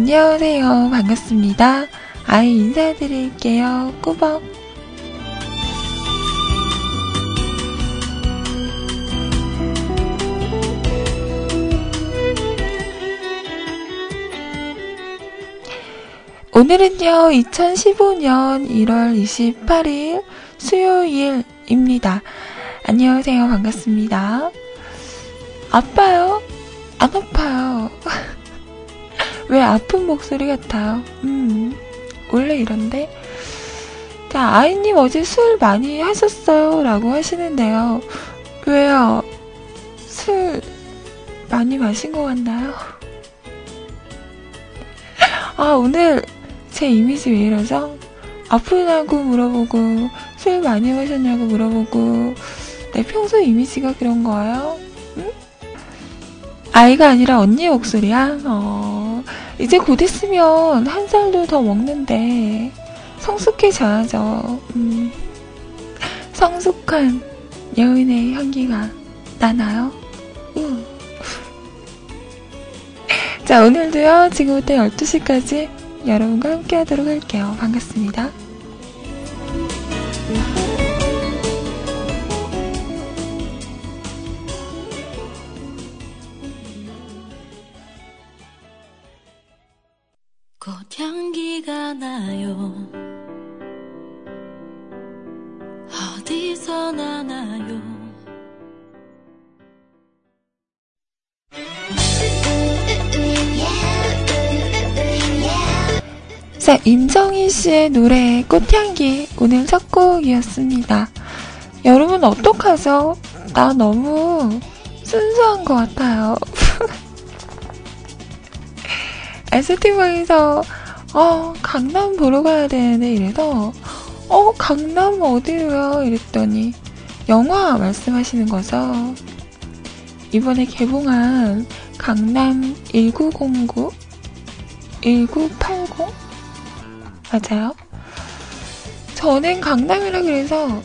안녕하세요. 반갑습니다. 아이 인사드릴게요. 꾸벅. 오늘은요, 2015년 1월 28일 수요일입니다. 안녕하세요. 반갑습니다. 아파요? 안 아파요. 왜 아픈 목소리 같아요? 음, 원래 이런데? 자, 아이님 어제 술 많이 하셨어요? 라고 하시는데요. 왜요? 술 많이 마신 것 같나요? 아, 오늘 제 이미지 왜 이러죠? 아프냐고 물어보고, 술 많이 마셨냐고 물어보고, 내 평소 이미지가 그런 거예요? 응? 아이가 아니라 언니 목소리야? 어, 이제 곧 있으면 한 살도 더 먹는데 성숙해져야죠. 음, 성숙한 여인의 향기가 나나요? 음. 자, 오늘도요, 지금부터 12시까지 여러분과 함께 하도록 할게요. 반갑습니다. 향기가 나요 어디서 나나요 자, 임정희 씨의 노래 꽃향기 오늘 첫 곡이었습니다. 여러분 어떡하죠? 나 너무 순수한 것 같아요. 에스티방에서 어 강남 보러 가야 되는데 이래서 어 강남 어디로요? 이랬더니 영화 말씀하시는 거죠. 이번에 개봉한 강남 1909 1980 맞아요? 저는 강남이라 그래서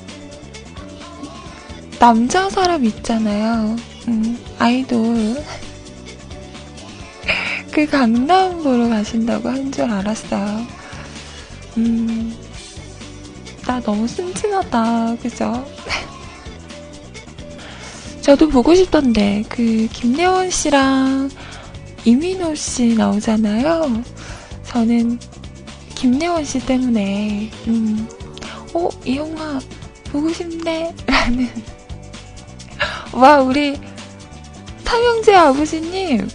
남자 사람 있잖아요. 음, 아이돌 그 강남 보러 가신다고 한 줄 알았어요. 음, 나 너무 순진하다, 그죠? 저도 보고 싶던데, 그, 김래원 씨랑 이민호 씨 나오잖아요. 저는 김래원 씨 때문에, 음, 어, 이 영화 보고 싶네? 라는. 와, 우리, 삼형제 아버지님,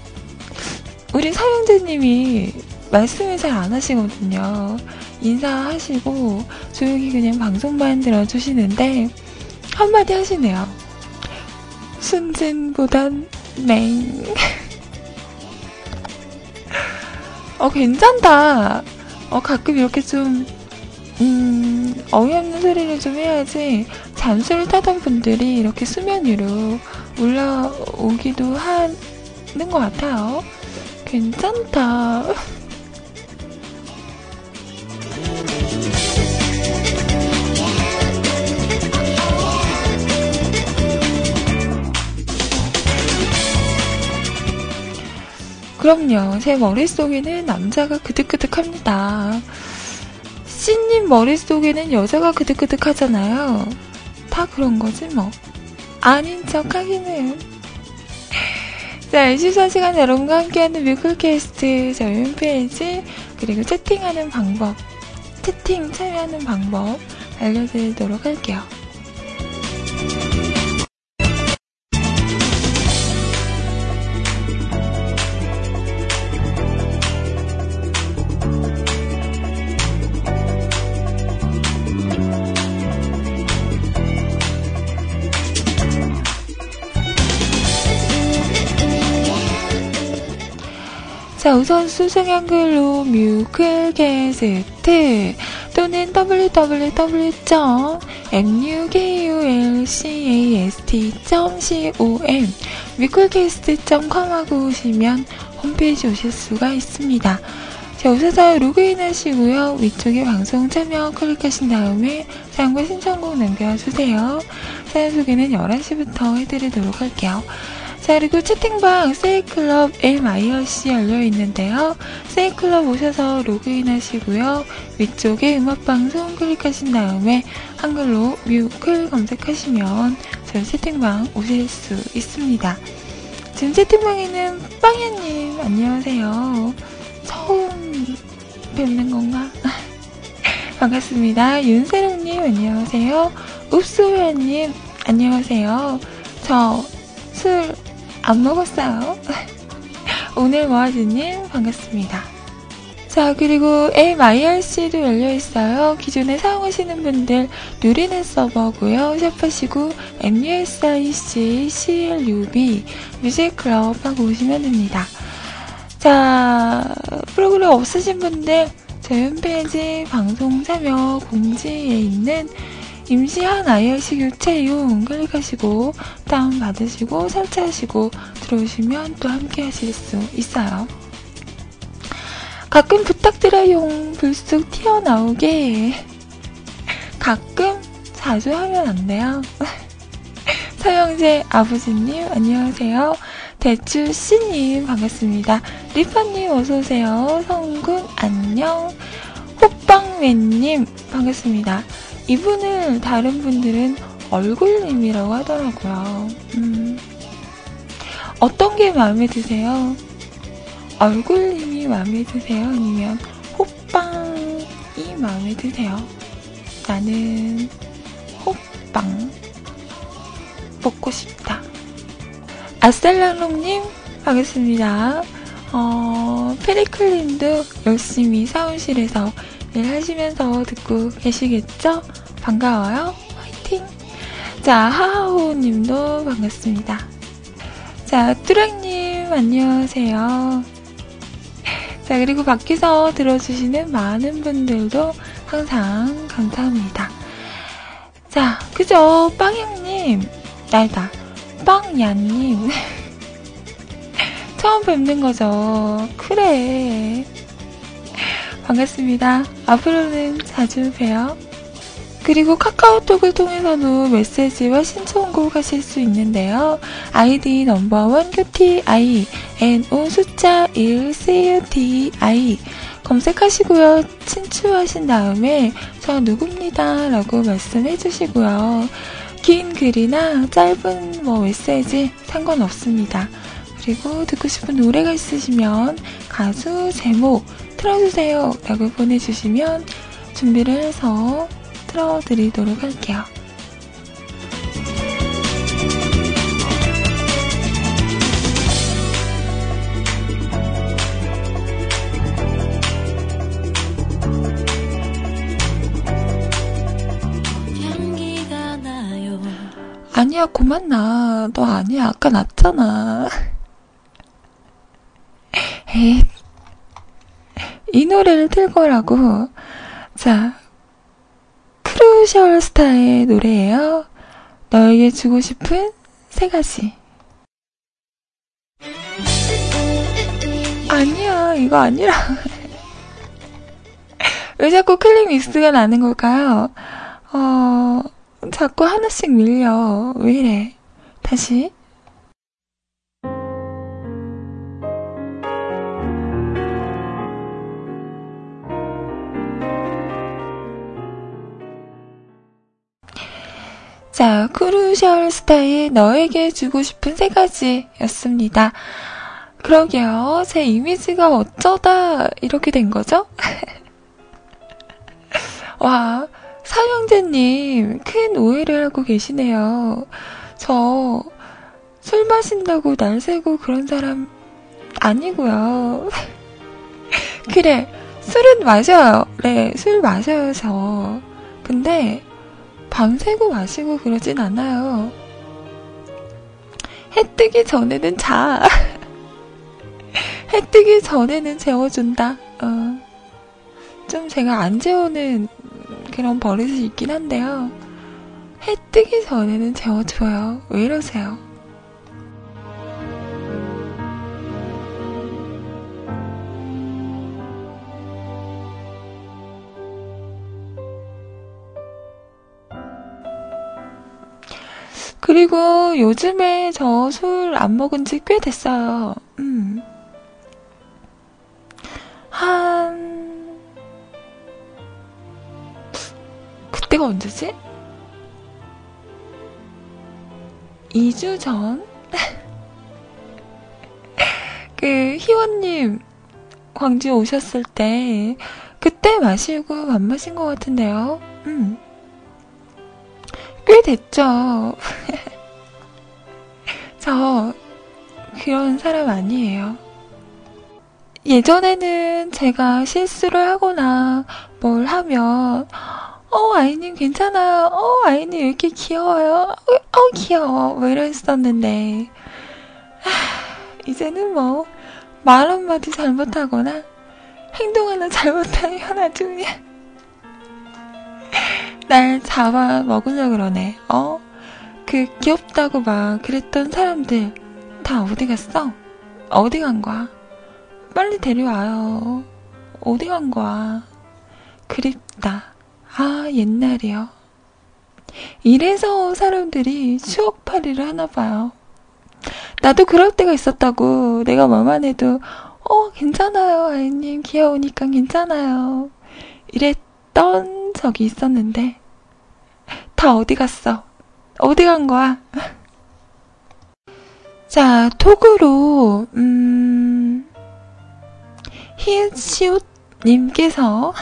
우리 사형제님이 말씀을 잘 안 하시거든요. 인사하시고 조용히 그냥 방송만 들어주시는데 한마디 하시네요. 순진보단 맹. 어, 괜찮다. 어, 가끔 이렇게 좀, 음, 어이없는 소리를 좀 해야지 잠수를 타던 분들이 이렇게 수면 위로 올라오기도 하는 것 같아요. 괜찮다. 그럼요. 제 머릿속에는 남자가 그득그득합니다. 씨님 머릿속에는 여자가 그득그득하잖아요. 다 그런 거지 뭐. 아닌 척 하기는. 자, 24시간 여러분과 함께하는 뮤클캐스트 저희 홈페이지 그리고 채팅하는 방법 채팅 참여하는 방법 알려드리도록 할게요. 자, 우선 수승 한글로 뮤클캐스트 또는 www.mukulcast.com 뮤클캐스트.com 하고 오시면 홈페이지 오실 수가 있습니다. 자, 오셔서 로그인 하시고요. 위쪽에 방송 참여 클릭하신 다음에 사연과 신청곡 남겨주세요. 사연 소개는 11시부터 해드리도록 할게요. 자, 그리고 채팅방 세이클럽 MIRC 열려 있는데요. 세이클럽 오셔서 로그인 하시고요. 위쪽에 음악방송 클릭하신 다음에 한글로 뮤클 검색하시면 저희 채팅방 오실 수 있습니다. 지금 채팅방에는 빵야님, 안녕하세요. 처음 뵙는 건가? 반갑습니다. 윤세롱님, 안녕하세요. 읍소연님, 안녕하세요. 저 술 안 먹었어요. 오늘 모아주님, 반갑습니다. 자, 그리고 MIRC도 열려있어요. 기존에 사용하시는 분들 누리는 서버고요 샵하시고 MUSIC CLUB 뮤직클럽 하고 오시면 됩니다. 자, 프로그램 없으신 분들 저희 홈페이지 방송 참여 공지에 있는 임시한 IRC 교체용 클릭하시고 다운받으시고 설치하시고 들어오시면 또 함께 하실 수 있어요. 가끔 부탁드려용 불쑥 튀어나오게 가끔 자주 하면 안 돼요. 서영재 아버지님 안녕하세요. 대추 씨님 반갑습니다. 리파님 어서 오세요. 성군 안녕. 호빵맨님 반갑습니다. 이분을 다른 분들은 얼굴님이라고 하더라고요. 음, 어떤 게 마음에 드세요? 얼굴님이 마음에 드세요? 아니면 호빵이 마음에 드세요? 나는 호빵 먹고 싶다. 아셀라롱님 반갑습니다. 어, 페리클님도 열심히 사무실에서 일 하시면서 듣고 계시겠죠? 반가워요. 화이팅! 자, 하하호 님도 반갑습니다. 자, 뚜랑님, 안녕하세요. 자, 그리고 밖에서 들어주시는 많은 분들도 항상 감사합니다. 자, 그죠? 빵양님, 날다. 빵야님. 처음 뵙는 거죠. 그래. 반갑습니다. 앞으로는 자주 봬요. 그리고 카카오톡을 통해서도 메시지와 신청곡 하실 수 있는데요. 아이디 넘버원 큐티아이 NO 숫자 1 CUTI 검색하시고요. 친추하신 다음에 저 누굽니다 라고 말씀해 주시고요. 긴 글이나 짧은 뭐 메시지 상관없습니다. 그리고 듣고 싶은 노래가 있으시면 가수 제목 틀어주세요 라고 보내주시면 준비를 해서 틀어드리도록 할게요. 아니야, 그만 나. 너 아니야. 아까 났잖아. 에이, 이 노래를 틀 거라고. 자, 크루셜 스타의 노래예요. 너에게 주고 싶은 세 가지. 아니야, 이거 아니라. 왜 자꾸 click miss가 나는 걸까요? 어, 자꾸 하나씩 밀려. 왜 이래? 다시. 자, 크루셜 스타의 너에게 주고 싶은 세 가지였습니다. 그러게요. 제 이미지가 어쩌다 이렇게 된 거죠? 와, 사형제님, 큰 오해를 하고 계시네요. 저, 술 마신다고 날 새고 그런 사람 아니고요. 그래, 술은 마셔요. 네, 술 마셔요, 저. 근데, 밤새고 마시고 그러진 않아요. 해 뜨기 전에는 자. 해 뜨기 전에는 재워준다. 어. 좀 제가 안 재우는 그런 버릇이 있긴 한데요. 해 뜨기 전에는 재워줘요. 왜 이러세요? 그리고 요즘에 저 술 안 먹은 지 꽤 됐어요. 음. 한, 그때가 언제지? 2주 전? 그, 희원님, 광주 오셨을 때, 그때 마시고 안 마신 것 같은데요. 음. 꽤 됐죠. 저, 그런 사람 아니에요. 예전에는 제가 실수를 하거나 뭘 하면, 어, 아이님 괜찮아요. 어, 아이님 왜 이렇게 귀여워요. 어, 어 귀여워. 뭐 이랬었는데, 하, 이제는 뭐, 말 한마디 잘못하거나, 행동 하나 잘못하면 아주 그냥, 날 잡아 먹으려 그러네. 어? 그 귀엽다고 막 그랬던 사람들 다 어디 갔어? 어디 간 거야? 빨리 데려와요. 어디 간 거야? 그립다. 아, 옛날이요. 이래서 사람들이 추억팔이를 하나 봐요. 나도 그럴 때가 있었다고. 내가 뭐만 해도, 어, 괜찮아요, 아이님. 귀여우니까 괜찮아요. 이랬던 적이 있었는데, 다 어디 갔어? 어디 간 거야? 자, 톡으로, 음, 히읗시옷님께서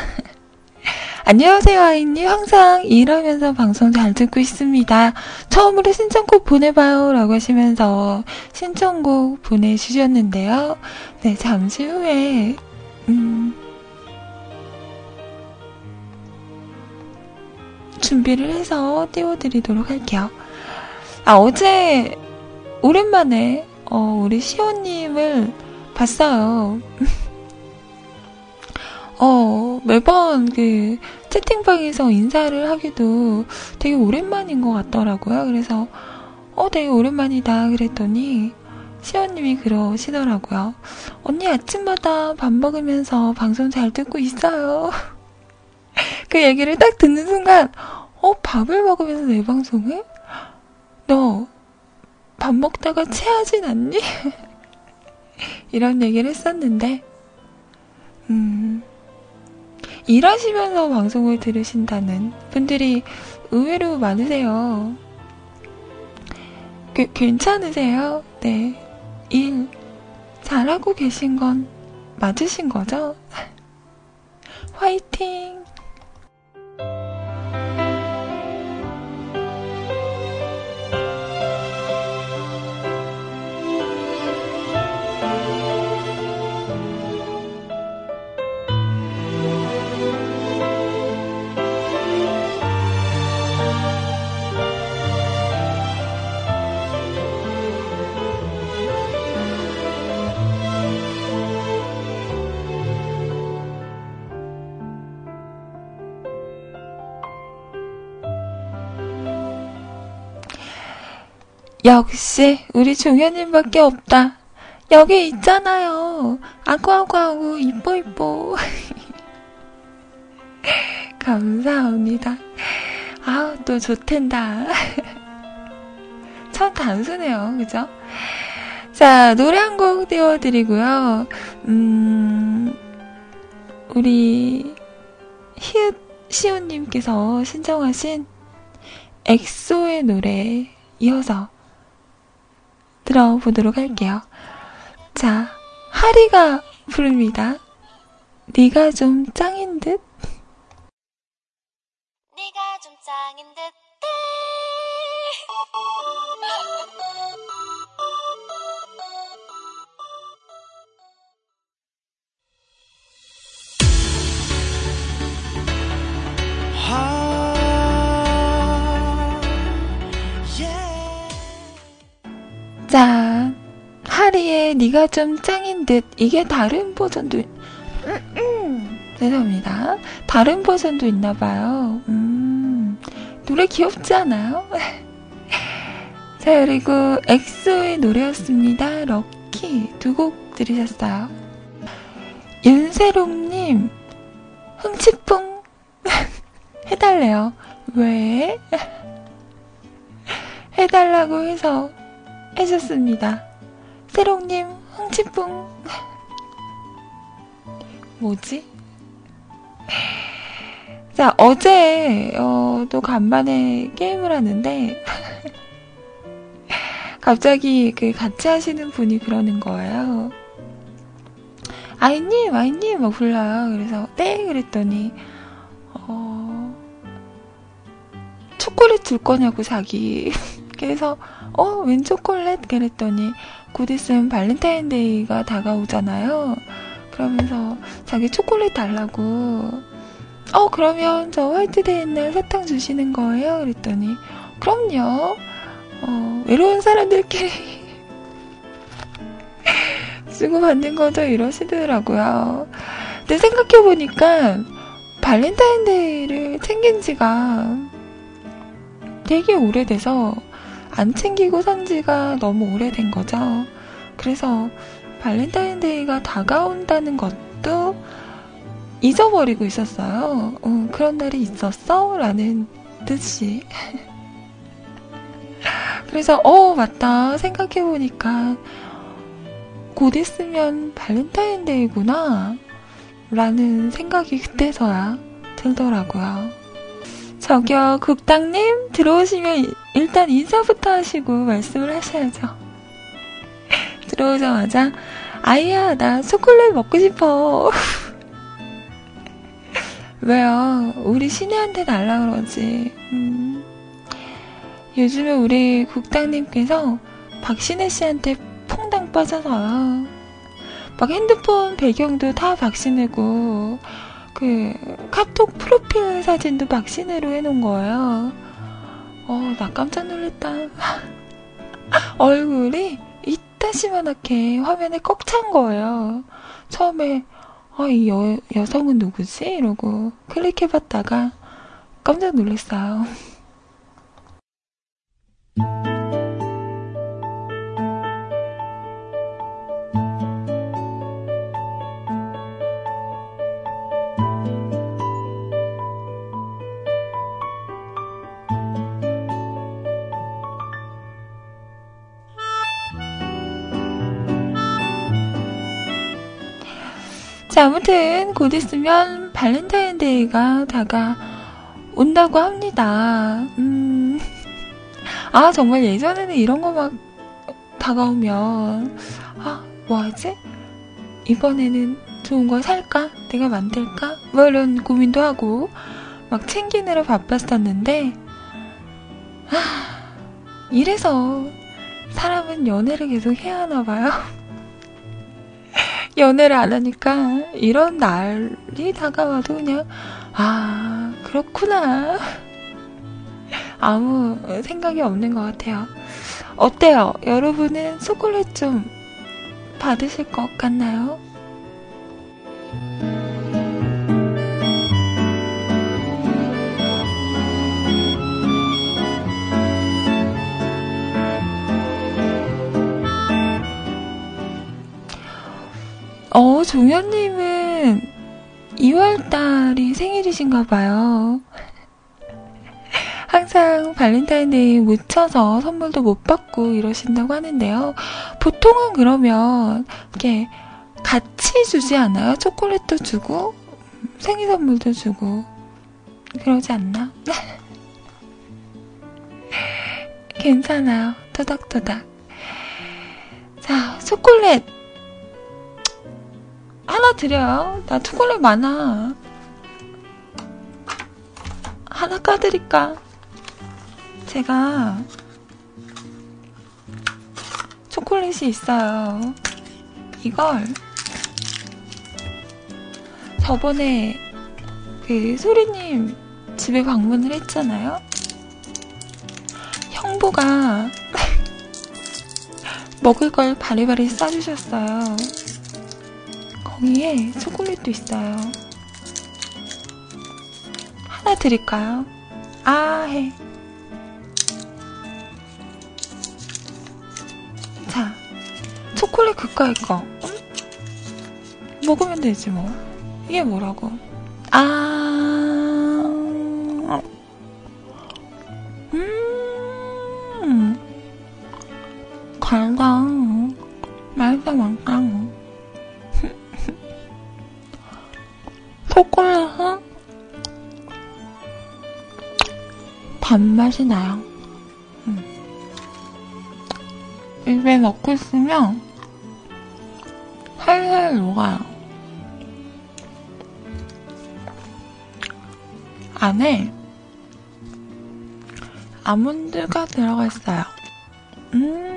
안녕하세요, 아이님. 항상 일하면서 방송 잘 듣고 있습니다. 처음으로 신청곡 보내봐요. 라고 하시면서 신청곡 보내주셨는데요. 네, 잠시 후에, 음, 준비를 해서 띄워드리도록 할게요. 아, 어제, 오랜만에, 어, 우리 시호님을 봤어요. 어, 매번 그 채팅방에서 인사를 하기도 되게 오랜만인 것 같더라고요. 그래서, 어, 되게 오랜만이다. 그랬더니, 시원님이 그러시더라고요. 언니 아침마다 밥 먹으면서 방송 잘 듣고 있어요. 그 얘기를 딱 듣는 순간, 어, 밥을 먹으면서 내 방송을? 너, 밥 먹다가 체하진 않니? 이런 얘기를 했었는데, 음, 일하시면서 방송을 들으신다는 분들이 의외로 많으세요. 그, 괜찮으세요? 네. 일 잘하고 계신 건 맞으신 거죠? 화이팅! 역시 우리 종현님밖에 없다. 여기 있잖아요. 아구아구아구 이뻐 이뻐. 감사합니다. 아우 또 좋텐다. 참 단순해요, 그죠? 자 노래 한 곡 띄워드리고요. 음 우리 히읗 시온님께서 신청하신 엑소의 노래 이어서 들어보도록 할게요. 자, 하리가 부릅니다. 네가 좀 짱인 듯? 네가 좀 짱인 듯? 자, 하리의 네가 좀 짱인 듯 이게 다른 버전도 음, 음. 죄송합니다. 다른 버전도 있나 봐요. 음, 노래 귀엽지 않아요? 자, 그리고 엑소의 노래였습니다. 럭키 두 곡 들으셨어요. 윤세롱님 흥치풍 해달래요. 왜? 해달라고 해서 해줬습니다. 새롱님, 흥치뿡. 뭐지? 자, 어제, 어, 또 간만에 게임을 하는데, 갑자기 그 같이 하시는 분이 그러는 거예요. 아이님, 아이님, 막 불러요. 그래서, 네, 그랬더니, 어, 초콜릿 줄 거냐고, 자기. 그래서, 어, 웬 초콜릿? 그랬더니, 곧 있으면 발렌타인데이가 다가오잖아요. 그러면서 자기 초콜릿 달라고. 어, 그러면 저 화이트데이 날 사탕 주시는 거예요? 그랬더니, 그럼요. 어, 외로운 사람들끼리 주고받는 거죠. 이러시더라고요. 근데 생각해보니까, 발렌타인데이를 챙긴 지가 되게 오래돼서, 안 챙기고 산 지가 너무 오래된 거죠. 그래서 발렌타인데이가 다가온다는 것도 잊어버리고 있었어요. 어, 그런 날이 있었어? 라는 뜻이. 그래서, 어, 맞다. 생각해보니까, 곧 있으면 발렌타인데이구나. 라는 생각이 그때서야 들더라고요. 저기요, 국당님, 들어오시면 일단 인사부터 하시고 말씀을 하셔야죠. 들어오자마자, 아이야, 나 초콜릿 먹고 싶어. 왜요? 우리 신혜한테 달라 그러지. 음. 요즘에 우리 국당님께서 박신혜 씨한테 퐁당 빠져서요. 막 핸드폰 배경도 다 박신혜고, 그 카톡 프로필 사진도 박신혜로 해놓은 거예요. 어, 나 깜짝 놀랐다. 얼굴이 이따시만하게 화면에 꽉 찬 거예요. 처음에 아, 이 여, 여성은 누구지? 이러고 클릭해봤다가 깜짝 놀랐어요. 자, 아무튼 곧 있으면 발렌타인데이가 다가온다고 합니다. 음. 아, 정말 예전에는 이런 거 막 다가오면 아, 뭐 하지? 이번에는 좋은 거 살까? 내가 만들까? 뭐 이런 고민도 하고 막 챙기느라 바빴었는데 아, 이래서 사람은 연애를 계속 해야 하나 봐요. 연애를 안 하니까 이런 날이 다가와도 그냥 아 그렇구나 아무 생각이 없는 것 같아요. 어때요? 여러분은 초콜릿 좀 받으실 것 같나요? 어, 종현님은 2월달이 생일이신가 봐요. 항상 발렌타인데이 묻혀서 선물도 못 받고 이러신다고 하는데요. 보통은 그러면 이렇게 같이 주지 않아요? 초콜릿도 주고 생일 선물도 주고 그러지 않나? 괜찮아요. 토닥토닥. 자, 초콜릿 하나 드려요. 나 초콜릿 많아. 하나 까드릴까? 제가 초콜릿이 있어요. 이걸 저번에 그 소리님 집에 방문을 했잖아요. 형부가 먹을 걸 바리바리 싸주셨어요. 종이에 초콜릿도 있어요. 하나 드릴까요? 아, 해. 자, 초콜릿 그까이 거. 먹으면 되지, 뭐. 이게 뭐라고. 아, 음, 달다. 맛있어, 맛있다. 맛이 나요. 음. 입에 넣고 있으면 살살 녹아요. 안에 아몬드가 들어가 있어요. 음,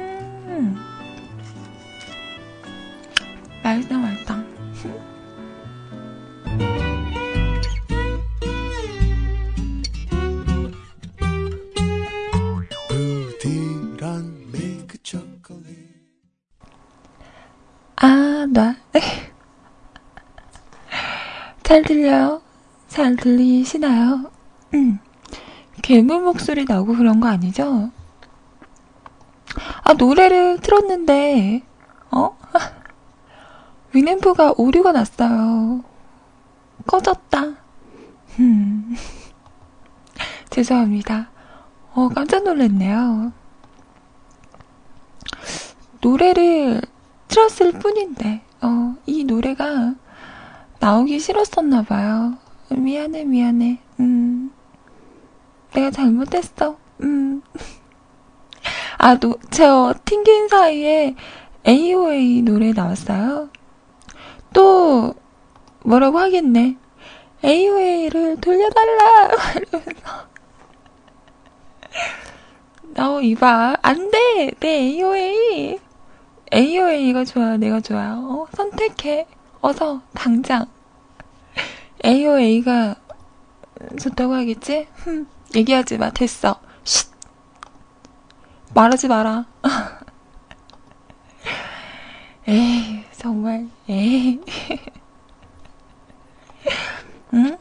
잘 들려요? 잘 들리시나요? 음. 괴물 목소리 나고 그런 거 아니죠? 아, 노래를 틀었는데, 어? 위램프가 오류가 났어요. 꺼졌다. 음. 죄송합니다. 어, 깜짝 놀랐네요. 노래를 틀었을 뿐인데, 어, 이 노래가 나오기 싫었었나 봐요. 미안해, 미안해. 음. 내가 잘못했어. 음. 아, 노, 저 튕긴 사이에 AOA 노래 나왔어요. 또, 뭐라고 하겠네. AOA를 돌려달라! 이러면서. 어, 이봐. 안 돼! 내 AOA! AOA가 좋아, 내가 좋아. 어, 선택해. 어서, 당장. AOA가 좋다고 하겠지? 흠, 얘기하지 마. 됐어. 쉿. 말하지 마라. 에이, 정말, 에이. 응?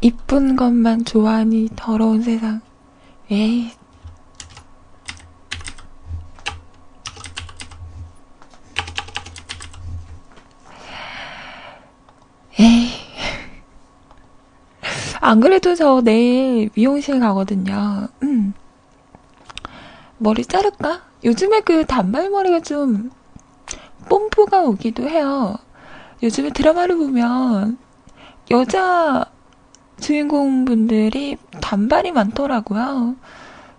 이쁜 것만 좋아하니 더러운 세상. 에이. 안 그래도 저 내일 미용실 가거든요. 음. 머리 자를까? 요즘에 그 단발머리가 좀 뽐뿌가 오기도 해요. 요즘에 드라마를 보면 여자 주인공분들이 단발이 많더라고요.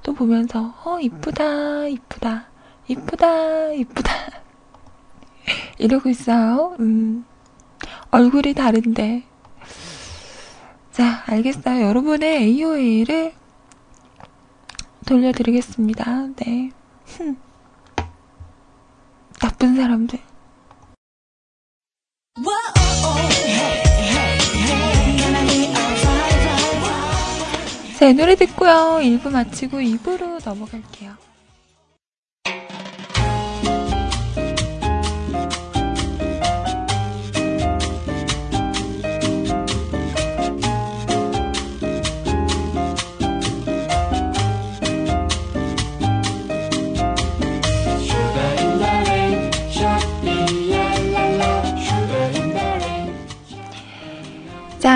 또 보면서 어 이쁘다 이쁘다 이쁘다 이쁘다 이러고 있어요. 음. 얼굴이 다른데. 자, 알겠어요. 여러분의 AOA를 돌려드리겠습니다. 네. 흠. 나쁜 사람들. 자, 이 노래 듣고요. 1부 마치고 2부로 넘어갈게요.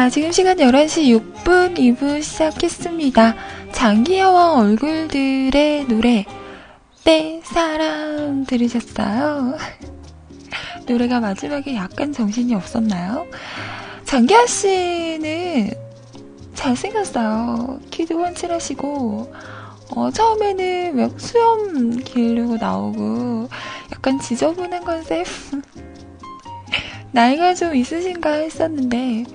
자, 지금 시간 11시 6분 2부 시작했습니다. 장기여왕 얼굴들의 노래, 내 사랑 들으셨어요? 노래가 마지막에 약간 정신이 없었나요? 장기하 씨는 잘생겼어요. 키도 훤칠하시고, 어, 처음에는 막 수염 기르고 나오고, 약간 지저분한 컨셉? 나이가 좀 있으신가 했었는데,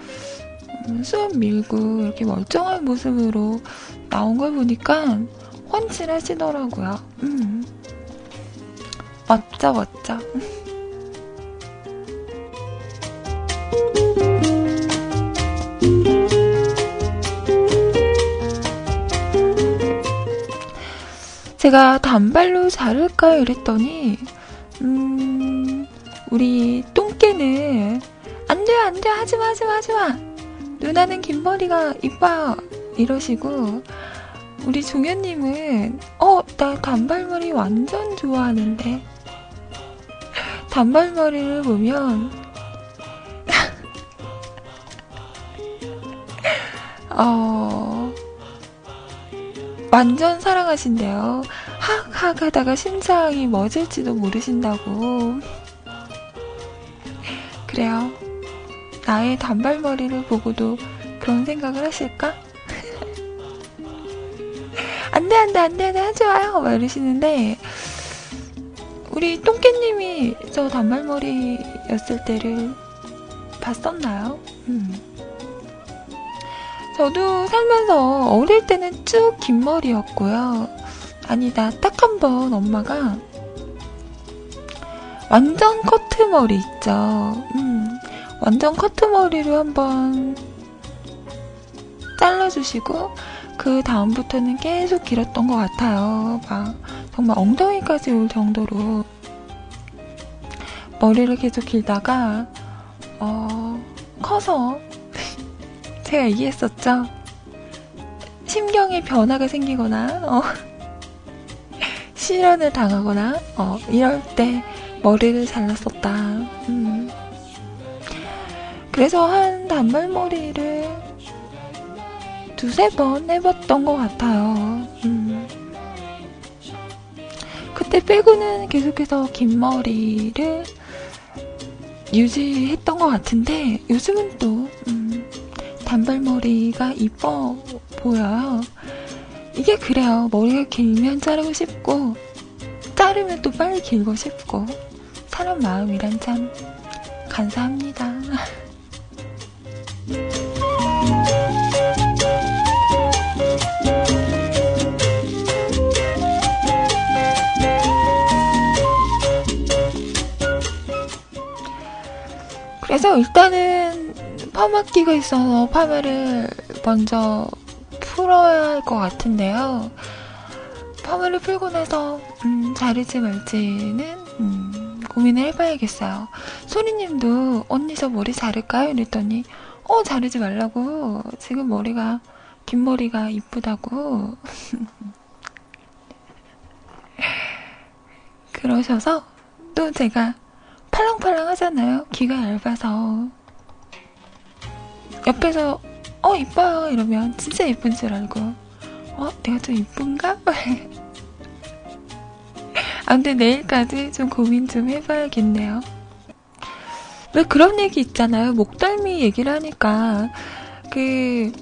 음, 수염 밀고 이렇게 멀쩡한 모습으로 나온 걸 보니까 훤칠하시더라고요. 음. 멋져, 멋져. 제가 단발로 자를까 이랬더니, 음, 우리 똥개는 안 돼, 안 돼, 하지 마, 하지 마, 하지 마. 누나는 긴 머리가 이뻐요. 이러시고, 우리 종현님은, 어, 나 단발머리 완전 좋아하는데. 단발머리를 보면, 어, 완전 사랑하신대요. 학학 하다가 심장이 멎을지도 모르신다고. 그래요. 나의 단발머리를 보고도 그런 생각을 하실까? 안 돼, 안 돼, 안 돼, 안 돼, 하지 마요. 막 이러시는데, 우리 똥개님이 저 단발머리였을 때를 봤었나요? 음. 저도 살면서 어릴 때는 쭉 긴 머리였고요. 아니다, 딱 한 번 엄마가 완전 커트 머리 있죠. 음, 완전 커트 머리로 한번 잘라주시고, 그 다음부터는 계속 길었던 것 같아요. 막, 정말 엉덩이까지 올 정도로 머리를 계속 길다가, 어, 커서, 제가 얘기했었죠. 심경에 변화가 생기거나, 어, 실현을 당하거나, 어, 이럴 때 머리를 잘랐었다. 음. 그래서 한 단발머리를 두세 번 해봤던 것 같아요. 음. 그때 빼고는 계속해서 긴 머리를 유지했던 것 같은데 요즘은 또 음, 단발머리가 이뻐 보여요. 이게 그래요. 머리가 길면 자르고 싶고 자르면 또 빨리 길고 싶고 사람 마음이란 참 감사합니다. 그래서 일단은 파마기가 있어서 파마를 먼저 풀어야 할 것 같은데요. 파마를 풀고 나서 음, 자르지 말지는 음, 고민을 해봐야겠어요. 소리님도 언니 저 머리 자를까요? 이랬더니 어 자르지 말라고 지금 머리가 긴 머리가 이쁘다고 그러셔서 또 제가 팔랑팔랑 하잖아요. 귀가 얇아서 옆에서 어 이뻐요 이러면 진짜 이쁜 줄 알고 어 내가 좀 이쁜가? 아 근데 내일까지 좀 고민 좀 해봐야겠네요. 왜 그런 얘기 있잖아요. 목덜미 얘기를 하니까 그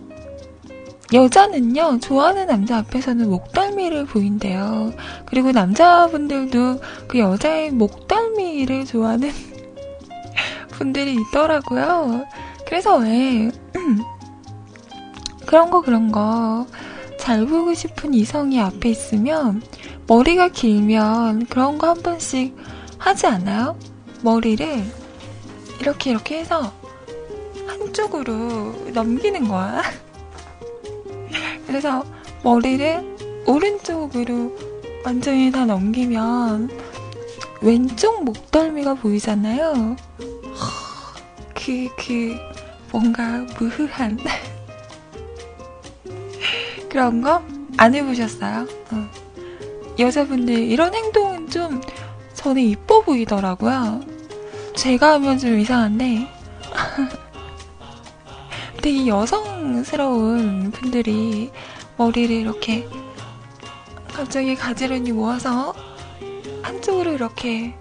여자는요 좋아하는 남자 앞에서는 목덜미를 보인대요. 그리고 남자분들도 그 여자의 목덜미를 좋아하는 분들이 있더라고요. 그래서 왜 그런 거 그런 거 잘 보고 싶은 이성이 앞에 있으면 머리가 길면 그런 거 한 번씩 하지 않아요? 머리를 이렇게 이렇게 해서 한쪽으로 넘기는 거야. 그래서 머리를 오른쪽으로 완전히 다 넘기면 왼쪽 목덜미가 보이잖아요. 그, 그, 뭔가 무흐한 그런 거 안 해보셨어요? 어. 여자분들 이런 행동은 좀 저는 이뻐 보이더라고요. 제가 하면 좀 이상한데 되게 여성스러운 분들이 머리를 이렇게 갑자기 가지런히 모아서 한쪽으로 이렇게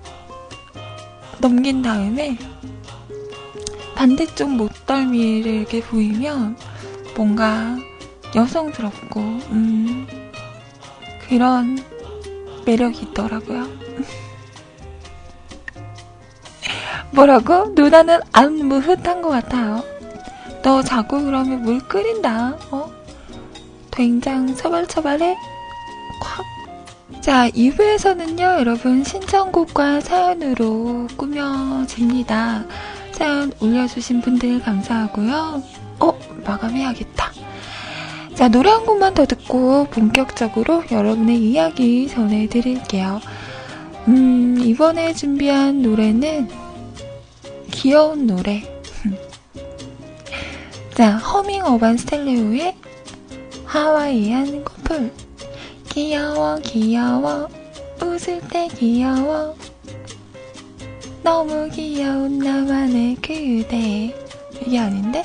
넘긴 다음에 반대쪽 목덜미를 이렇게 보이면 뭔가 여성스럽고 음, 그런 매력이 있더라고요. 뭐라고? 누나는 안 무흐한 것 같아요. 너 자꾸 그러면 물 끓인다. 어? 된장 처발처발해? 콱. 자, 2부에서는요, 여러분 신청곡과 사연으로 꾸며집니다. 사연 올려주신 분들 감사하고요. 어, 마감해야겠다. 자, 노래 한 곡만 더 듣고 본격적으로 여러분의 이야기 전해드릴게요. 음, 이번에 준비한 노래는 귀여운 노래. 자, 허밍 어반 스텔레오의 하와이안 커플. 귀여워, 귀여워. 웃을 때 귀여워. 너무 귀여운 나만의 그대. 이게 아닌데?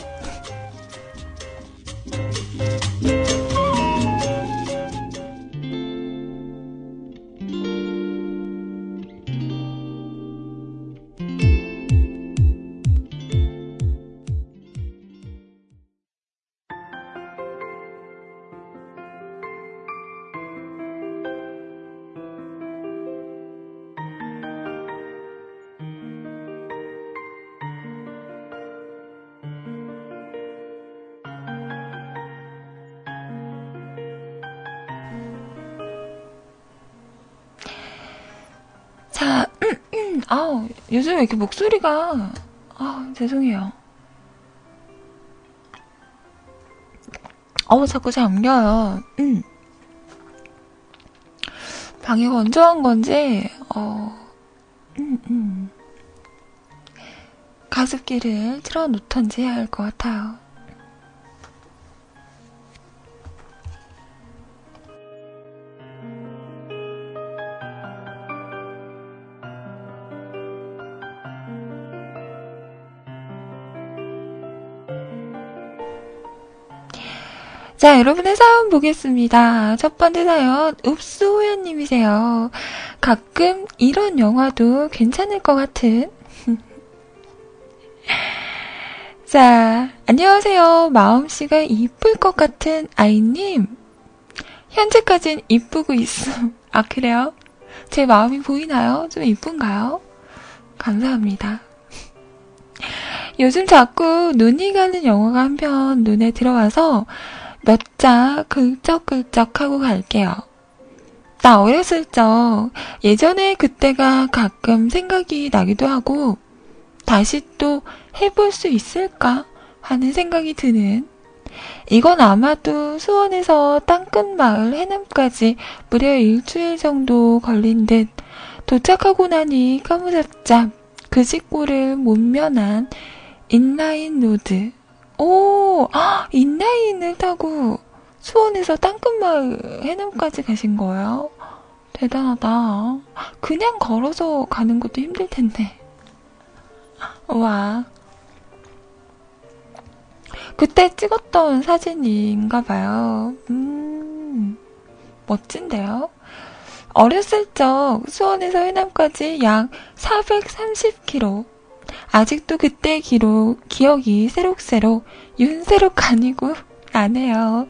요즘 왜 이렇게 목소리가, 아 죄송해요. 어우, 자꾸 잠겨요. 음. 방이 건조한 건지, 어, 음, 음. 가습기를 틀어놓던지 해야 할 것 같아요. 자, 여러분의 사연 보겠습니다. 첫 번째 사연, 읍수호연님이세요. 가끔 이런 영화도 괜찮을 것 같은. 자, 안녕하세요. 마음씨가 이쁠 것 같은 아이님. 현재까진 이쁘고 있어. 아, 그래요? 제 마음이 보이나요? 좀 이쁜가요? 감사합니다. 요즘 자꾸 눈이 가는 영화가 한 편 눈에 들어와서 몇 자 긁적긁적 하고 갈게요. 나 어렸을 적 예전에 그때가 가끔 생각이 나기도 하고 다시 또 해볼 수 있을까 하는 생각이 드는 이건 아마도 수원에서 땅끝마을 해남까지 무려 일주일 정도 걸린 듯 도착하고 나니 까무잡잡 그 직구를 못 면한 인라인 로드 오, 아, 인라인을 타고 수원에서 땅끝마을 해남까지 가신 거예요? 대단하다. 그냥 걸어서 가는 것도 힘들 텐데. 와. 그때 찍었던 사진인가 봐요. 음, 멋진데요? 어렸을 적 수원에서 해남까지 약 430km. 아직도 그때 기록, 기억이 새록새록, 윤새록 아니고, 나네요.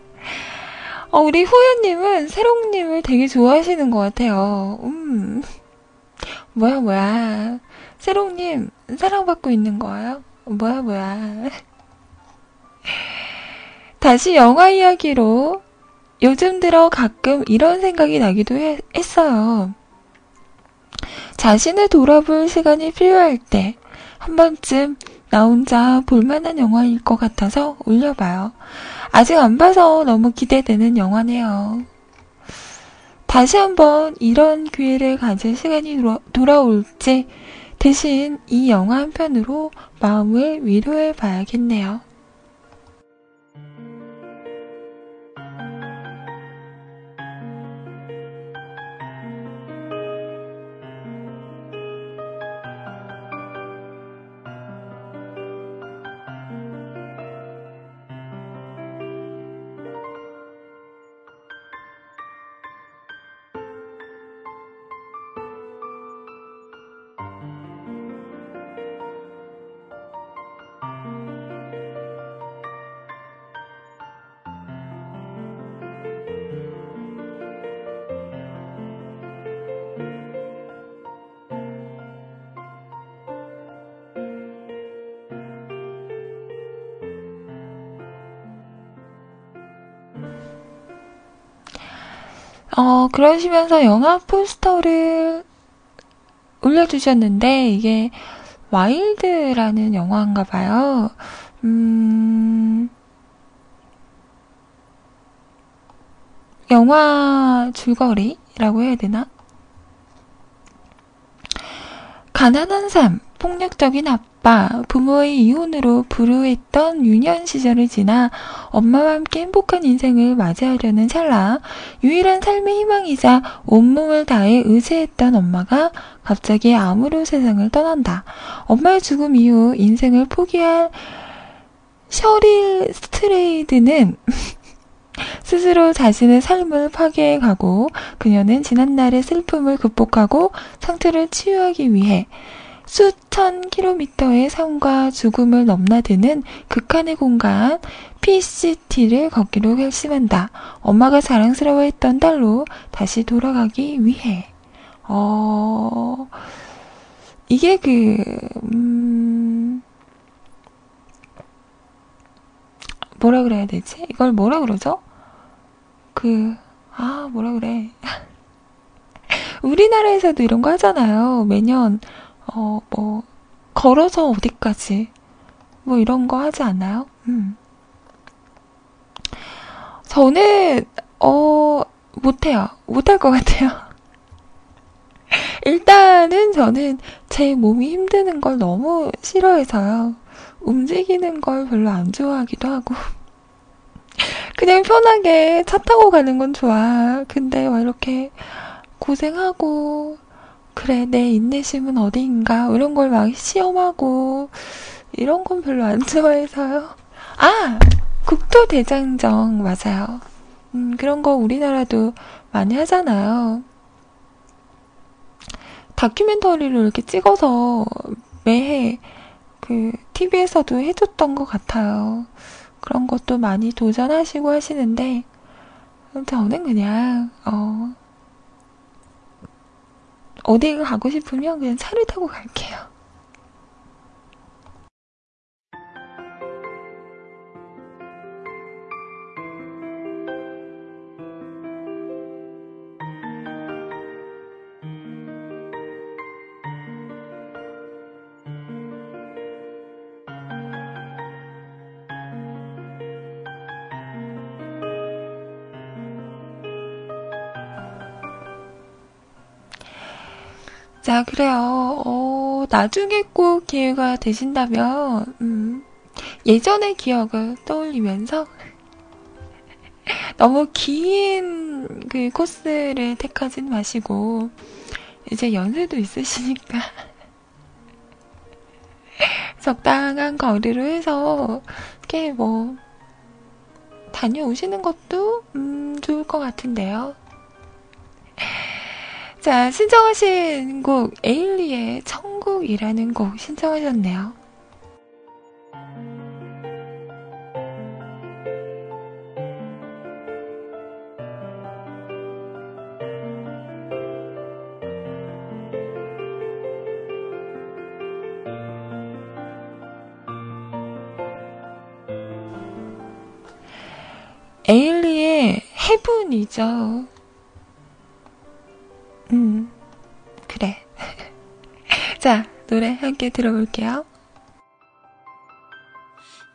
어, 우리 후연님은 새록님을 되게 좋아하시는 것 같아요. 음. 뭐야, 뭐야. 새록님, 사랑받고 있는 거예요? 뭐야, 뭐야. 다시 영화 이야기로 요즘 들어 가끔 이런 생각이 나기도 해, 했어요. 자신을 돌아볼 시간이 필요할 때, 한 번쯤 나 혼자 볼만한 영화일 것 같아서 올려봐요. 아직 안 봐서 너무 기대되는 영화네요. 다시 한번 이런 기회를 가질 시간이 돌아, 올지 대신 이 영화 한 편으로 마음을 위로해 봐야겠네요. 어, 그러시면서 영화 포스터를 올려주셨는데, 이게 와일드라는 영화인가 봐요. 음, 영화 줄거리라고 해야 되나? 가난한 삶, 폭력적인 아빠, 부모의 이혼으로 불우했던 유년 시절을 지나 엄마와 함께 행복한 인생을 맞이하려는 찰나 유일한 삶의 희망이자 온몸을 다해 의지했던 엄마가 갑자기 암으로 세상을 떠난다. 엄마의 죽음 이후 인생을 포기한 셔릴 스트레이드는 스스로 자신의 삶을 파괴해 가고 그녀는 지난날의 슬픔을 극복하고 상처를 치유하기 위해 수천 킬로미터의 삶과 죽음을 넘나드는 극한의 공간 PCT를 걷기로 결심한다. 엄마가 자랑스러워했던 딸로 다시 돌아가기 위해. 어, 이게 그, 음, 뭐라 그래야 되지? 이걸 뭐라 그러죠? 그, 아, 뭐라 그래. 우리나라에서도 이런 거 하잖아요. 매년, 어, 뭐, 걸어서 어디까지. 뭐 이런 거 하지 않나요? 음. 저는, 어, 못해요. 못할 것 같아요. 일단은 저는 제 몸이 힘드는 걸 너무 싫어해서요. 움직이는 걸 별로 안 좋아하기도 하고. 그냥 편하게 차 타고 가는 건 좋아. 근데 막 이렇게 고생하고, 그래, 내 인내심은 어디인가, 이런 걸 막 시험하고, 이런 건 별로 안 좋아해서요. 아! 국토대장정, 맞아요. 음, 그런 거 우리나라도 많이 하잖아요. 다큐멘터리를 이렇게 찍어서 매해 그 TV에서도 해줬던 것 같아요. 그런 것도 많이 도전하시고 하시는데 저는 그냥 어 어디 가고 싶으면 그냥 차를 타고 갈게요. 자, 그래요. 어, 나중에 꼭 기회가 되신다면, 음, 예전의 기억을 떠올리면서, 너무 긴 그 코스를 택하진 마시고, 이제 연세도 있으시니까, 적당한 거리로 해서, 이렇게 뭐, 다녀오시는 것도, 음, 좋을 것 같은데요. 자, 신청하신 곡, 에일리의 천국이라는 곡 신청하셨네요. 에일리의 해븐이죠. 자, 노래 함께 들어볼게요.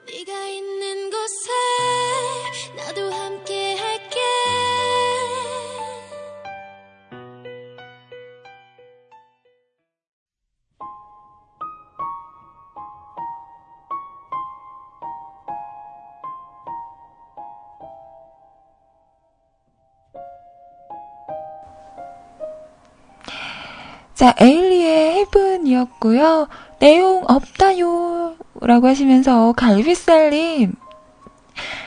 네가 있는 곳에 나도 함께 할게 자, 에일 리의 헤븐이었고요. 내용 없다요. 라고 하시면서 갈비살님.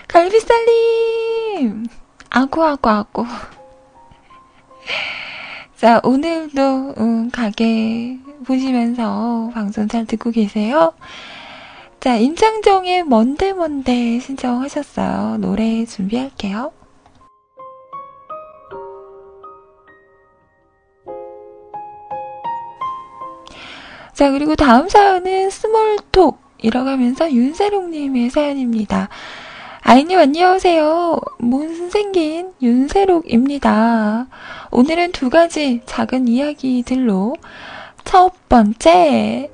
갈비살님. 아구, 아구, 아구. 자, 오늘도, 음, 가게 보시면서 방송 잘 듣고 계세요? 자, 임창정의 뭔데 뭔데 신청하셨어요. 노래 준비할게요. 자, 그리고 다음 사연은 스몰톡 이라고 하면서 윤세록님의 사연입니다. 아이님 안녕하세요. 못생긴 윤세록입니다. 오늘은 두 가지 작은 이야기들로 첫 번째,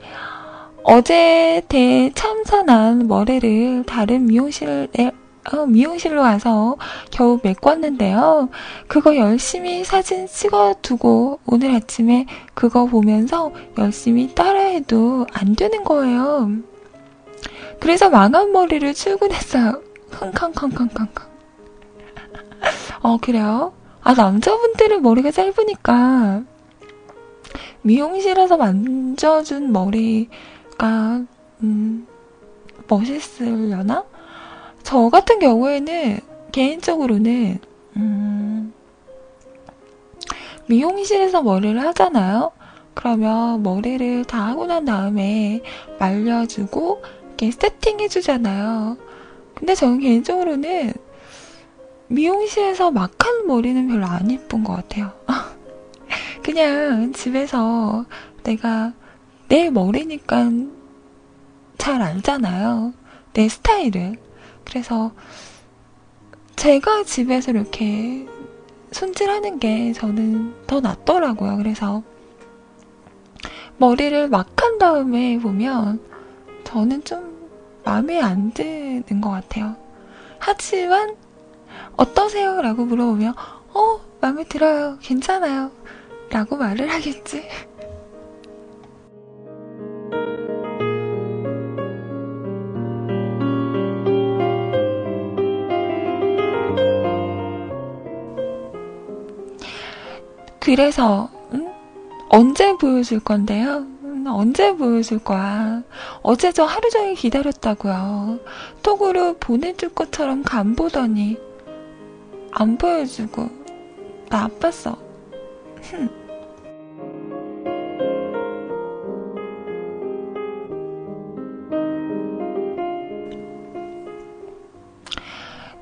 어제 대참사난 머리를 다른 미용실에 어, 미용실로 와서 겨우 메꿨는데요. 그거 열심히 사진 찍어두고 오늘 아침에 그거 보면서 열심히 따라해도 안 되는 거예요. 그래서 망한 머리를 출근했어요. 킁킁킁킁킁. 어, 그래요? 아, 남자분들은 머리가 짧으니까 미용실에서 만져준 머리가, 음, 멋있으려나? 저 같은 경우에는 개인적으로는 음, 미용실에서 머리를 하잖아요. 그러면 머리를 다 하고 난 다음에 말려주고 이렇게 세팅해 주잖아요. 근데 저는 개인적으로는 미용실에서 막 한 머리는 별로 안 이쁜 것 같아요. 그냥 집에서 내가 내 머리니까 잘 알잖아요. 내 스타일을. 그래서 제가 집에서 이렇게 손질하는 게 저는 더 낫더라고요. 그래서 머리를 막 한 다음에 보면 저는 좀 마음에 안 드는 것 같아요. 하지만 어떠세요? 라고 물어보면 어, 마음에 들어요. 괜찮아요. 라고 말을 하겠지. 그래서 음? 언제 보여줄 건데요? 음, 언제 보여줄 거야? 어제 저 하루 종일 기다렸다고요. 톡으로 보내줄 것처럼 간 보더니 안 보여주고 나빴어.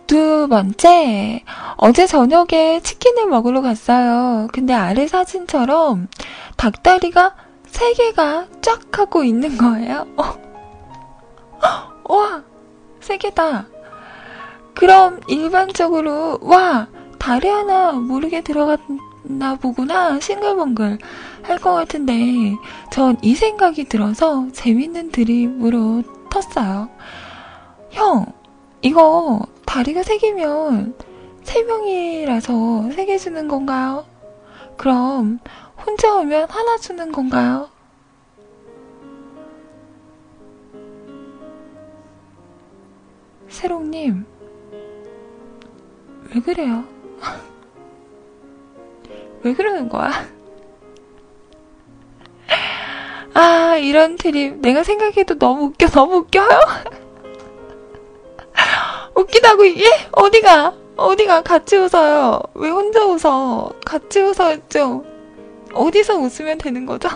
두 번째, 어제 저녁에 치킨을 먹으러 갔어요. 근데 아래 사진처럼 닭다리가 세 개가 쫙 하고 있는 거예요. 와, 세 개다. 그럼 일반적으로, 와, 다리 하나 모르게 들어갔나 보구나, 싱글벙글 할 것 같은데, 전 이 생각이 들어서 재밌는 드립으로 텄어요. 형, 이거 다리가 세 개면 세 명이라서 세 개 주는 건가요? 그럼 혼자 오면 하나 주는 건가요? 세롱님, 왜 그래요? 왜 그러는 거야? 아, 이런 드립. 내가 생각해도 너무 웃겨, 너무 웃겨요? 웃기다고, 예? 어디가? 어디가? 같이 웃어요. 왜 혼자 웃어? 같이 웃어야죠. 어디서 웃으면 되는 거죠?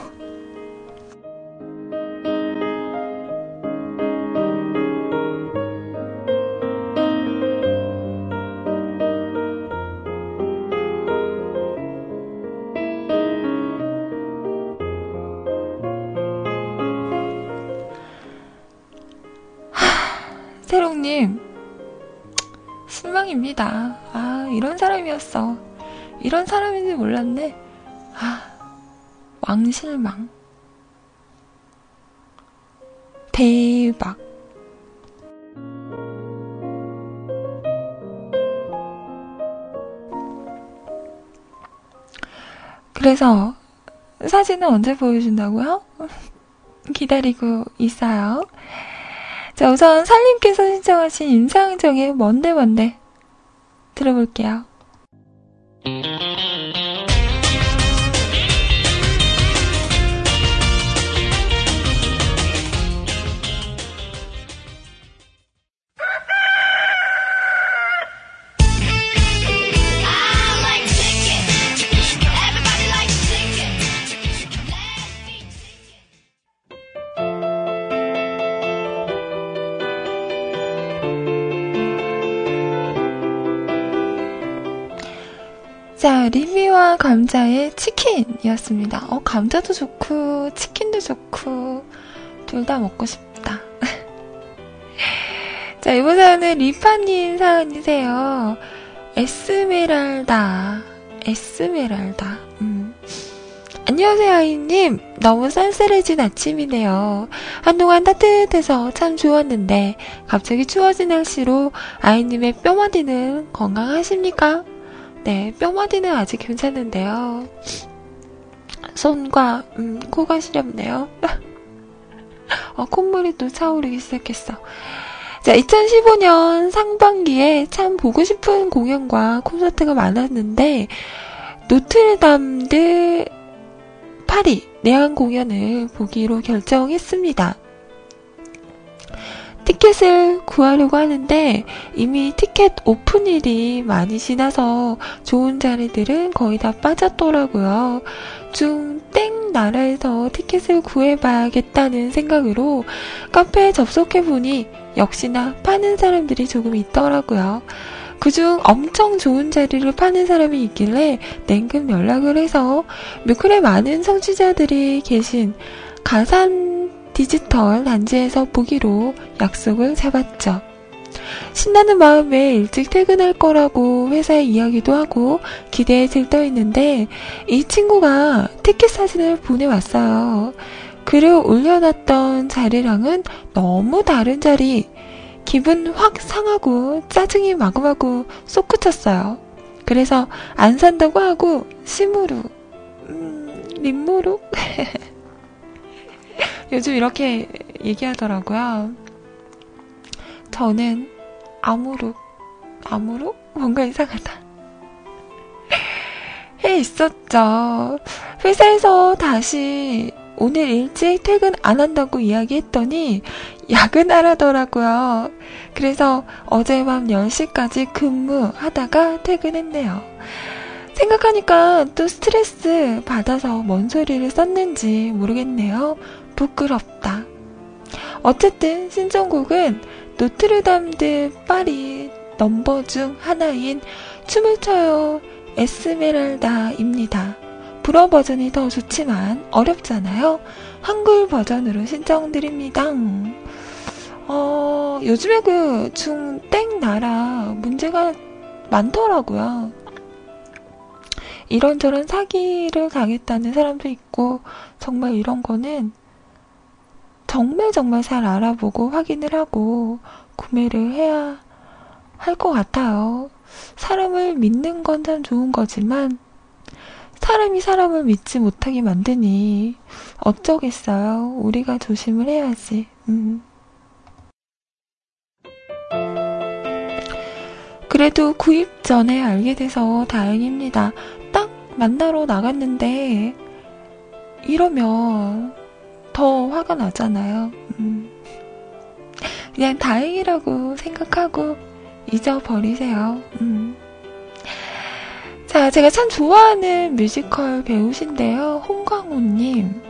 세롱님, 실망입니다. 아, 이런 사람이었어. 이런 사람인지 몰랐네. 아, 왕실망. 대박. 그래서 사진은 언제 보여준다고요? 기다리고 있어요. 자, 우선 살림께서 신청하신 임상정의 뭔데 뭔데 들어볼게요. 감자의 치킨이었습니다. 어, 감자도 좋고, 치킨도 좋고, 둘 다 먹고 싶다. 자, 이번 사연은 리파님 사연이세요. 에스메랄다. 에스메랄다. 음. 안녕하세요, 아이님. 너무 쌀쌀해진 아침이네요. 한동안 따뜻해서 참 좋았는데, 갑자기 추워진 날씨로 아이님의 뼈마디는 건강하십니까? 네, 뼈마디는 아직 괜찮은데요. 손과 음, 코가 시렵네요. 어, 콧물이 또 차오르기 시작했어. 자, 2015년 상반기에 참 보고 싶은 공연과 콘서트가 많았는데, 노트르담드 파리 내한 공연을 보기로 결정했습니다. 티켓을 구하려고 하는데 이미 티켓 오픈일이 많이 지나서 좋은 자리들은 거의 다 빠졌더라고요. 중땡 나라에서 티켓을 구해봐야겠다는 생각으로 카페에 접속해보니 역시나 파는 사람들이 조금 있더라고요. 그중 엄청 좋은 자리를 파는 사람이 있길래 냉큼 연락을 해서 뮤클에 많은 성취자들이 계신 가산 디지털 단지에서 보기로 약속을 잡았죠. 신나는 마음에 일찍 퇴근할 거라고 회사에 이야기도 하고 기대에 들떠 있는데 이 친구가 티켓 사진을 보내왔어요. 글을 올려놨던 자리랑은 너무 다른 자리. 기분 확 상하고 짜증이 마구마구 솟구쳤어요. 그래서 안 산다고 하고 심으로 음, 림모로 요즘 이렇게 얘기하더라고요. 저는 아무룩 아무룩 뭔가 이상하다. 해 있었죠. 회사에서 다시 오늘 일찍 퇴근 안 한다고 이야기했더니 야근하라더라고요. 그래서 어제 밤 10시까지 근무하다가 퇴근했네요. 생각하니까 또 스트레스 받아서 뭔 소리를 썼는지 모르겠네요. 부끄럽다. 어쨌든 신청곡은 노트르담드 파리 넘버 중 하나인 춤을 춰요 에스메랄다입니다. 불어 버전이 더 좋지만 어렵잖아요. 한글 버전으로 신청드립니다. 어, 요즘에 그 중땡 나라 문제가 많더라고요. 이런저런 사기를 당했다는 사람도 있고, 정말 이런 거는 정말 정말 잘 알아보고 확인을 하고 구매를 해야 할 것 같아요. 사람을 믿는 건 참 좋은 거지만, 사람이 사람을 믿지 못하게 만드니 어쩌겠어요. 우리가 조심을 해야지. 음. 그래도 구입 전에 알게 돼서 다행입니다. 딱 만나러 나갔는데 이러면 더 화가 나잖아요. 음. 그냥 다행이라고 생각하고 잊어버리세요. 음. 자, 제가 참 좋아하는 뮤지컬 배우신데요. 홍광호님.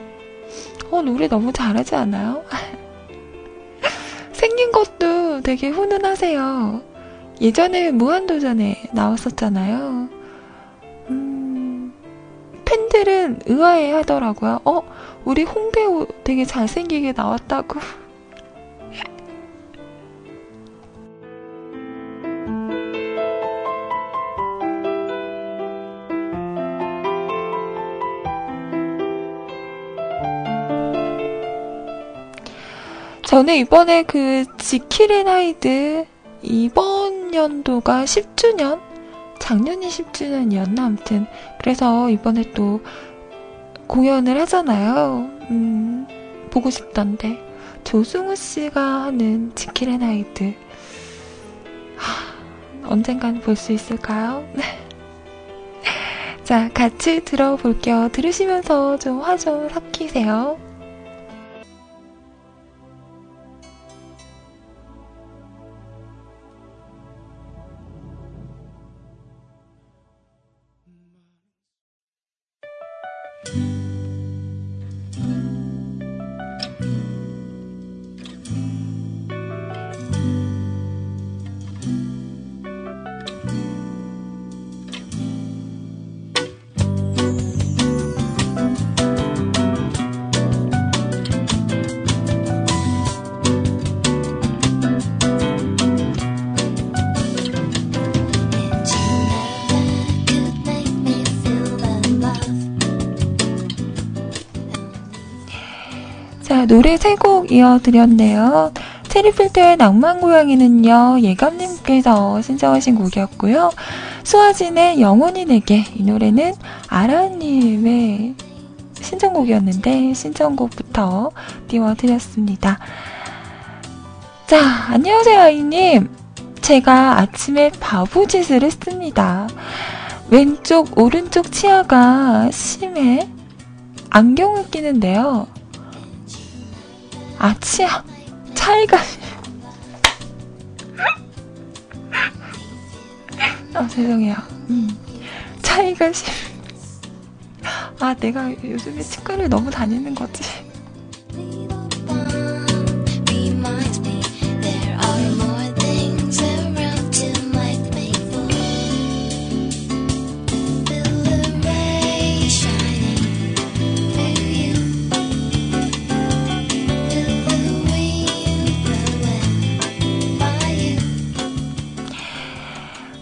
어, 노래 너무 잘하지 않아요? 생긴 것도 되게 훈훈하세요. 예전에 무한도전에 나왔었잖아요. 음, 팬들은 의아해 하더라고요. 어, 우리 홍배우 되게 잘생기게 나왔다고. 저는 이번에 그 지킬앤 하이드 이번 연도가 10주년? 작년이 10주년이었나? 아무튼. 그래서 이번에 또 공연을 하잖아요. 음, 보고 싶던데. 조승우 씨가 하는 지킬앤 하이드. 하, 언젠간 볼 수 있을까요? 자, 같이 들어볼게요. 들으시면서 좀 화좀 삭히세요. 노래 세 곡 이어드렸네요. 체리필터의 낭만 고양이는요, 예감님께서 신청하신 곡이었고요. 수아진의 영원히 내게, 이 노래는 아라님의 신청곡이었는데, 신청곡부터 띄워드렸습니다. 자, 안녕하세요, 아이님. 제가 아침에 바보짓을 했습니다. 왼쪽, 오른쪽 치아가 심해 안경을 끼는데요. 아, 치아. 차이가. 아, 죄송해요. 음. 차이가 심. 아, 내가 요즘에 치과를 너무 다니는 거지.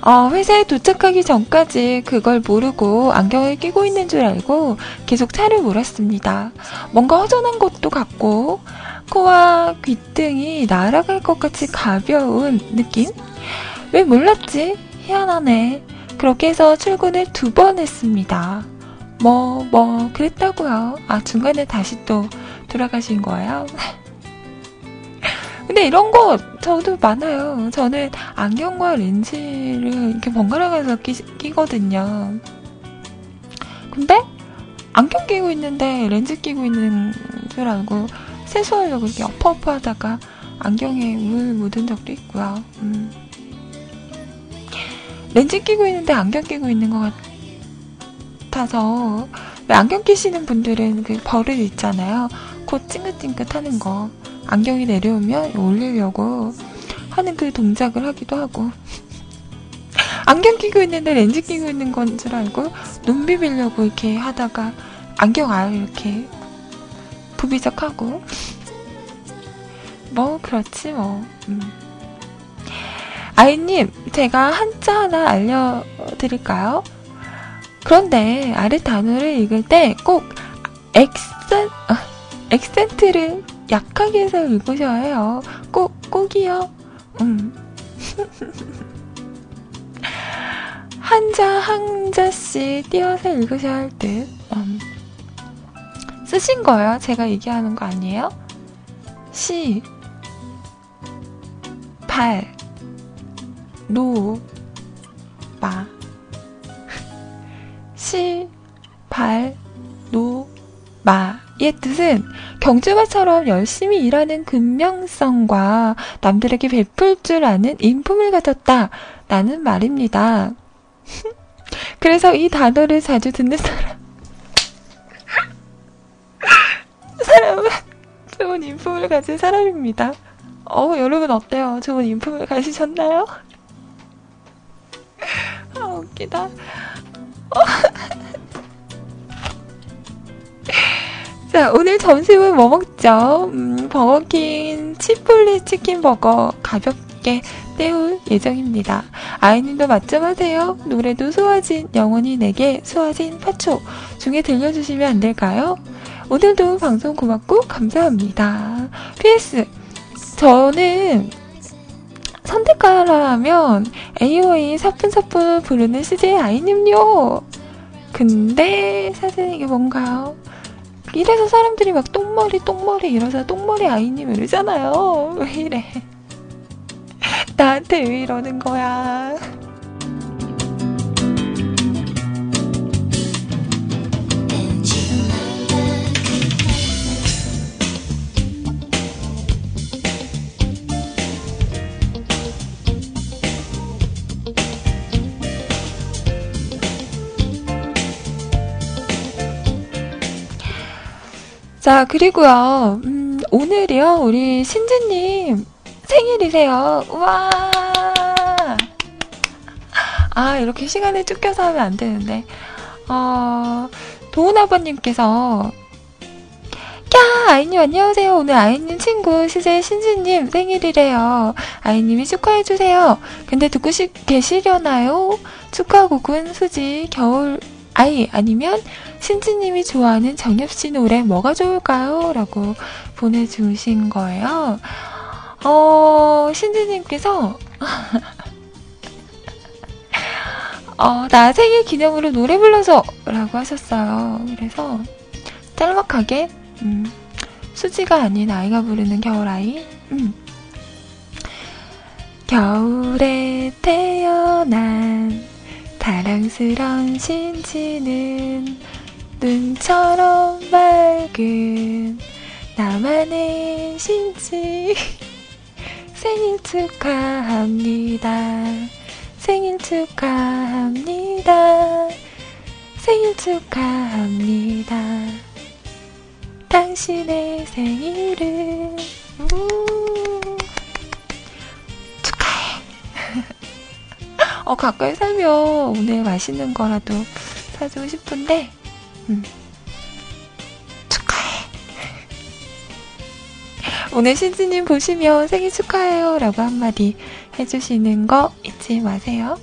어, 회사에 도착하기 전까지 그걸 모르고 안경을 끼고 있는 줄 알고 계속 차를 몰았습니다. 뭔가 허전한 것도 같고 코와 귓등이 날아갈 것 같이 가벼운 느낌? 왜 몰랐지? 희한하네. 그렇게 해서 출근을 두 번 했습니다. 뭐, 뭐, 그랬다고요. 아, 중간에 다시 또 돌아가신 거예요? 근데 이런 거 저도 많아요. 저는 안경과 렌즈를 이렇게 번갈아가면서 끼, 끼거든요. 근데 안경 끼고 있는데 렌즈 끼고 있는 줄 알고 세수하려고 이렇게 엎어엎어 하다가 안경에 물 묻은 적도 있고요. 음. 렌즈 끼고 있는데 안경 끼고 있는 것 같아서 왜 안경 끼시는 분들은 그 버릇 있잖아요. 코 찡긋찡긋 하는 거. 안경이 내려오면 올리려고 하는 그 동작을 하기도 하고. 안경 끼고 있는데 렌즈 끼고 있는 건 줄 알고 눈 비비려고 이렇게 하다가 안경 아예 이렇게 부비적하고. 뭐, 그렇지, 뭐. 음. 아이님, 제가 한자 하나 알려드릴까요? 그런데 아래 단어를 읽을 때 꼭 엑센, 어, 엑센트를 약하게 해서 읽으셔야 해요. 꼭, 꼭이요. 음. 한자, 한자씩 띄어서 읽으셔야 할 듯. 음. 쓰신 거예요? 제가 얘기하는 거 아니에요? 시, 발, 노, 마. 시, 발, 노, 마 의 뜻은 경주마처럼 열심히 일하는 근면성과 남들에게 베풀 줄 아는 인품을 가졌다. 라는 말입니다. 그래서 이 단어를 자주 듣는 사람, 사람은 좋은 인품을 가진 사람입니다. 어, 여러분 어때요? 좋은 인품을 가지셨나요? 아, 웃기다. 자, 오늘 점심은 뭐 먹죠? 음, 버거킹 치폴리 치킨 버거 가볍게 때울 예정입니다. 아이님도 맛좀 하세요. 노래도 수아진, 영원히 내게 수아진 파초 중에 들려주시면 안 될까요? 오늘도 방송 고맙고 감사합니다. PS, 저는 선택하라면 AOA 사뿐사뿐 부르는 CJ 아이님요. 근데 사실 이게 뭔가요? 이래서 사람들이 막 똥머리 똥머리 이러서 똥머리 아이님 이러잖아요. 왜 이래? 나한테 왜 이러는 거야? 자, 그리고요, 음, 오늘이요, 우리 신지님 생일이세요. 우와! 아, 이렇게 시간에 쫓겨서 하면 안 되는데. 어, 도훈 아버님께서, 야, 아이님 안녕하세요. 오늘 아이님 친구 시제 신지님 생일이래요. 아이님이 축하해주세요. 근데 듣고 시, 계시려나요? 축하곡은 수지, 겨울, 아이, 아니면 신지님이 좋아하는 정엽씨 노래 뭐가 좋을까요? 라고 보내주신 거예요. 어, 신지님께서, 어, 나 생일 기념으로 노래 불러줘! 라고 하셨어요. 그래서, 짤막하게, 음, 수지가 아닌 아이가 부르는 겨울아이, 음. 겨울에 태어난 사랑스런 신지는 눈처럼 맑은 나만의 신지. 생일 축하합니다. 생일 축하합니다. 생일 축하합니다. 당신의 생일을. 우. 축하해. 어, 가까이 살면 오늘 맛있는 거라도 사주고 싶은데, 음. 축하해. 오늘 신지님 보시면 생일 축하해요. 라고 한마디 해주시는 거 잊지 마세요.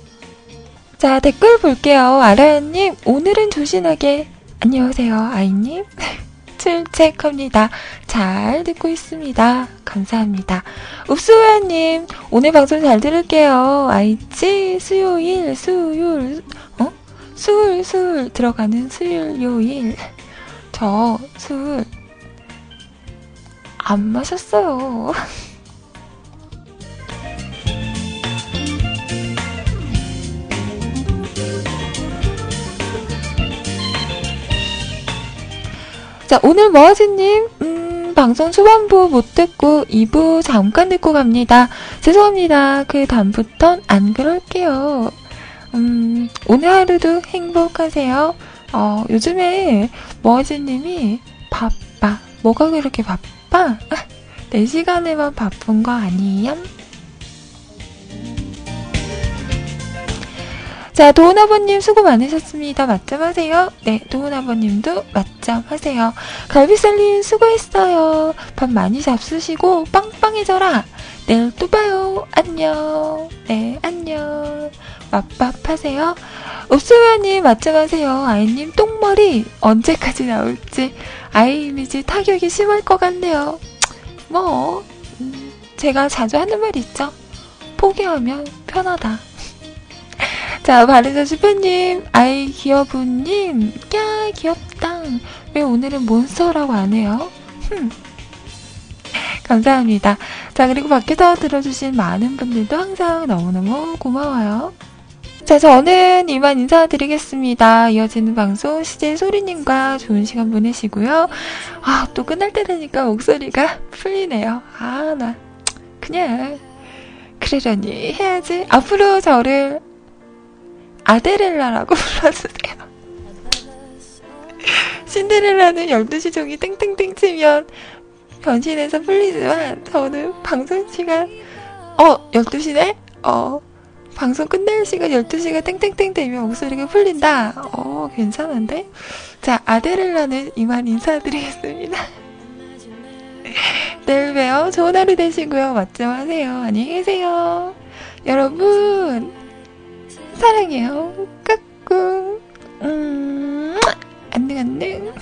자, 댓글 볼게요. 아라님, 오늘은 조신하게. 안녕하세요, 아이님. 출첵합니다. 잘 듣고 있습니다. 감사합니다. 읍수야님, 오늘 방송 잘 들을게요. 아이치, 수요일, 수요일, 어? 술, 술, 들어가는 수요일, 요일. 저, 술, 안 마셨어요. 자, 오늘 머아지님, 음, 방송 초반부 못 듣고 2부 잠깐 듣고 갑니다. 죄송합니다. 그 다음부턴 안 그럴게요. 음, 오늘 하루도 행복하세요. 어, 요즘에 머아지님이 바빠. 뭐가 그렇게 바빠? 4시간에만 바쁜 거 아니에요? 자, 도훈 아버님 수고 많으셨습니다. 맞점하세요. 네, 도훈 아버님도 맞점하세요. 갈비살님 수고했어요. 밥 많이 잡수시고 빵빵해져라. 내일 또 봐요. 안녕. 네, 안녕. 맛밥하세요. 읍소연님 맞점하세요. 아이님 똥머리 언제까지 나올지 아이 이미지 타격이 심할 것 같네요. 뭐, 음, 제가 자주 하는 말 있죠. 포기하면 편하다. 자, 바르자 슈퍼님, 아이 귀여분님, 야 귀엽다. 왜 오늘은 몬스터라고 안 해요? 흠. 감사합니다. 자, 그리고 밖에서 들어주신 많은 분들도 항상 너무너무 고마워요. 자, 저는 이만 인사드리겠습니다. 이어지는 방송 CJ 소리님과 좋은 시간 보내시고요. 아, 또 끝날 때 되니까 목소리가 풀리네요. 아, 나 그냥 그러려니 해야지. 앞으로 저를 아데렐라라고 불러주세요. 신데렐라는 12시 종이 땡땡땡 치면 변신해서 풀리지만 저는 방송 시간 어 12시네? 어 방송 끝날 시간 12시가 땡땡땡 되면 목소리가 풀린다. 어, 괜찮은데? 자, 아데렐라는 이만 인사드리겠습니다. 내일 봬요. 좋은 하루 되시고요. 맞죠? 하세요. 안녕히 계세요. 여러분, 사랑해요. 까꿍. 음, 안녕, 안녕.